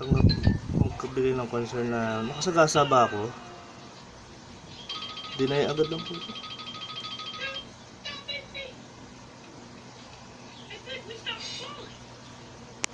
magtanggap, magkabigay ng concern na nakasagasa ba ako? Deny agad lang po. ito.